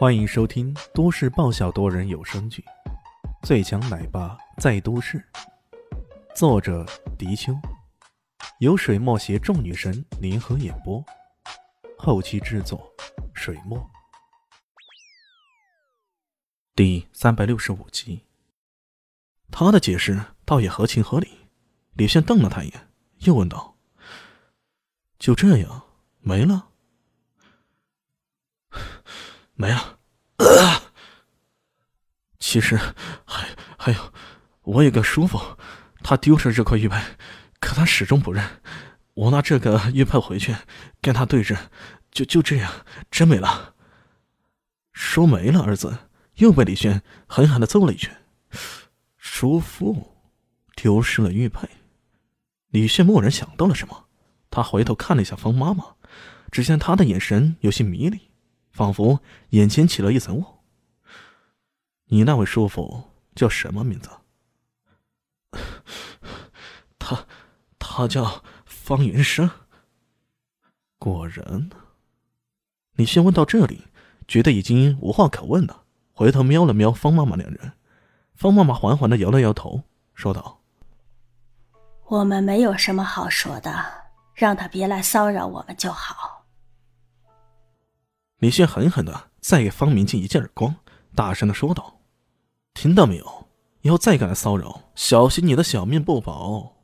欢迎收听都市爆笑多人有声剧《最强奶爸在都市》，作者：迪秋，由水墨携众女神联合演播，后期制作：水墨。第三百六十五集，他的解释倒也合情合理。李炫瞪了他一眼，又问道：“就这样没了？”没了，其实还还有，我有个叔父，他丢失这块玉佩，可他始终不认。我拿这个玉佩回去跟他对质，就就这样，真没了。说没了，儿子又被李轩狠狠的揍了一拳。叔父丢失了玉佩，李轩蓦然想到了什么，他回头看了一下方妈妈，只见她的眼神有些迷离。仿佛眼前起了一层雾。你那位叔父叫什么名字？他，他叫方云生。果然，你先问到这里，觉得已经无话可问了，回头瞄了瞄方妈妈两人。方妈妈缓缓的摇了摇头，说道：“我们没有什么好说的，让他别来骚扰我们就好。”李轩狠狠的再给方明静一记耳光，大声的说道：“听到没有？以后再敢来骚扰，小心你的小命不保！”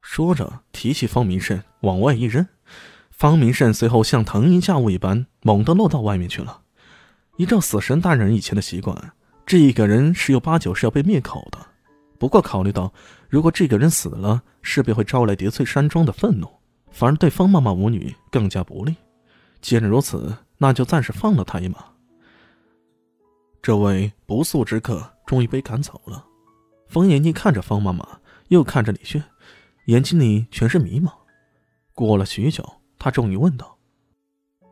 说着，提起方明胜往外一扔，方明胜随后像腾云驾雾一般，猛地落到外面去了。依照死神大人以前的习惯，这一个人十有八九是要被灭口的。不过考虑到如果这个人死了，势必会招来叠翠山庄的愤怒，反而对方妈妈母女更加不利。既然如此，那就暂时放了他一马。这位不速之客终于被赶走了。冯延妮看着方妈妈，又看着李炫，眼睛里全是迷茫。过了许久，他终于问道：“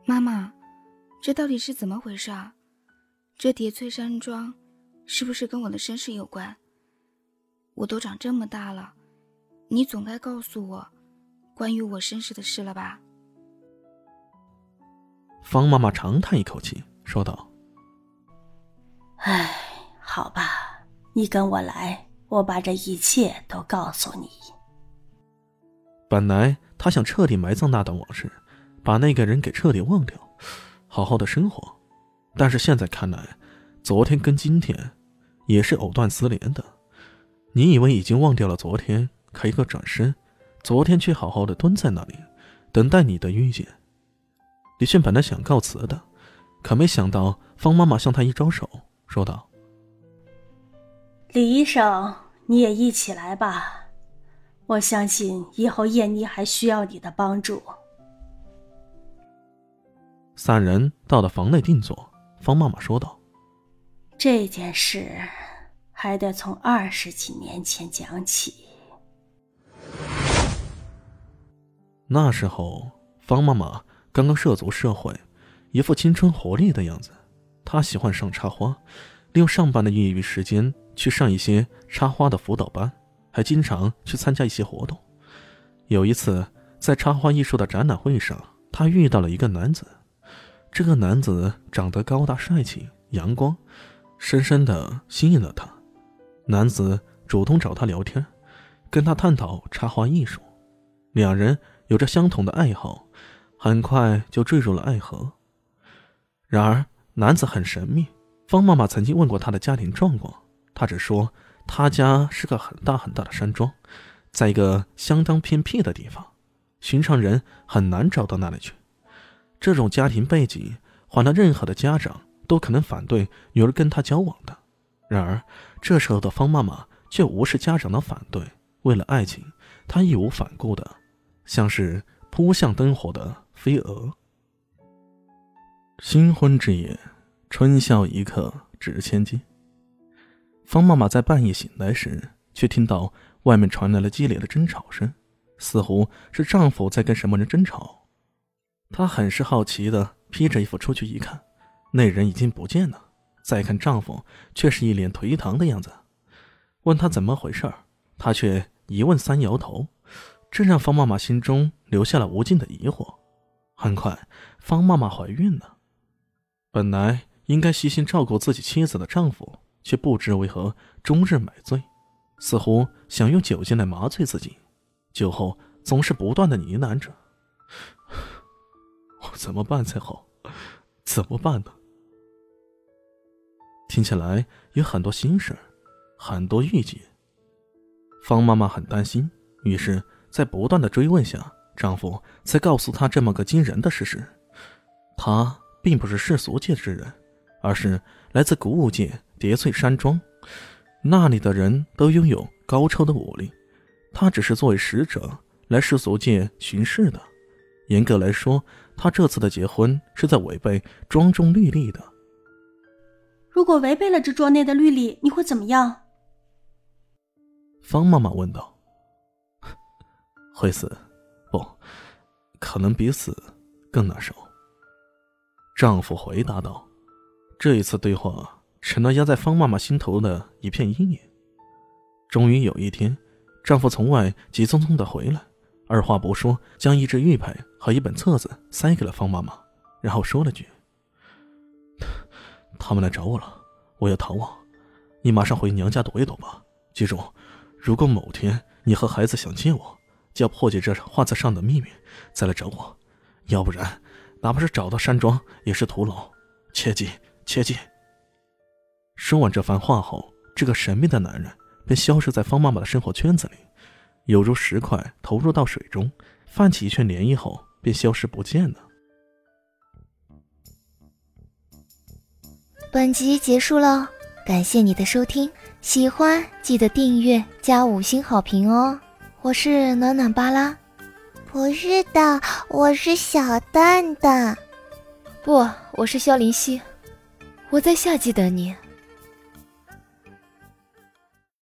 妈妈，这到底是怎么回事啊？这叠翠山庄是不是跟我的身世有关？我都长这么大了，你总该告诉我关于我身世的事了吧？”方妈妈长叹一口气，说道：“哎，好吧，你跟我来，我把这一切都告诉你。”本来他想彻底埋葬那段往事，把那个人给彻底忘掉，好好的生活。但是现在看来，昨天跟今天也是藕断丝连的。你以为已经忘掉了昨天，可一个转身，昨天却好好的蹲在那里，等待你的遇见。李迅本来想告辞的，可没想到方妈妈向他一招手，说道：“李医生，你也一起来吧，我相信以后燕妮还需要你的帮助。”三人到了房内定坐，方妈妈说道：“这件事还得从二十几年前讲起。那时候，方妈妈。”刚刚涉足社会，一副青春活力的样子。他喜欢上插花，利用上班的业余时间去上一些插花的辅导班，还经常去参加一些活动。有一次，在插花艺术的展览会上，他遇到了一个男子。这个男子长得高大帅气、阳光，深深的吸引了他。男子主动找他聊天，跟他探讨插花艺术。两人有着相同的爱好。很快就坠入了爱河。然而，男子很神秘。方妈妈曾经问过他的家庭状况，他只说他家是个很大很大的山庄，在一个相当偏僻的地方，寻常人很难找到那里去。这种家庭背景，换了任何的家长都可能反对女儿跟他交往的。然而，这时候的方妈妈却无视家长的反对，为了爱情，她义无反顾的，像是扑向灯火的。飞蛾。新婚之夜，春宵一刻值千金。方妈妈在半夜醒来时，却听到外面传来了激烈的争吵声，似乎是丈夫在跟什么人争吵。她很是好奇的披着衣服出去一看，那人已经不见了。再看丈夫，却是一脸颓唐的样子。问他怎么回事他却一问三摇头，这让方妈妈心中留下了无尽的疑惑。很快，方妈妈怀孕了。本来应该悉心照顾自己妻子的丈夫，却不知为何终日买醉，似乎想用酒精来麻醉自己。酒后总是不断的呢喃着：“我怎么办才好？怎么办呢？”听起来有很多心事很多郁结。方妈妈很担心，于是，在不断的追问下，丈夫才告诉她这么个惊人的事实：她并不是世俗界之人。而是来自古武界叠翠山庄，那里的人都拥有高超的武力，她只是作为使者来世俗界巡视的。严格来说，她这次的结婚是在违背庄中律例的。如果违背了这庄内的律例，你会怎么样？方妈妈问道。会死？不，可能比死更难受。丈夫回答道。这一次对话成了压在方妈妈心头的一片阴影。终于有一天，丈夫从外急匆匆的回来，二话不说，将一只玉佩和一本册子塞给了方妈妈，然后说了句：“他们来找我了，我要逃亡，你马上回娘家躲一躲吧。记住，如果某天你和孩子想见我，就要破解这画册上的秘密，再来找我，要不然，哪怕是找到山庄也是徒劳。切记。”切记。说完这番话后，这个神秘的男人便消失在方妈妈的生活圈子里，犹如石块投入到水中，泛起一圈涟漪后便消失不见了。本集结束了，感谢你的收听，喜欢记得订阅加五星好评哦！我是暖暖巴拉，不是的，我是小蛋蛋，不，我是萧林希。我在夏季等你。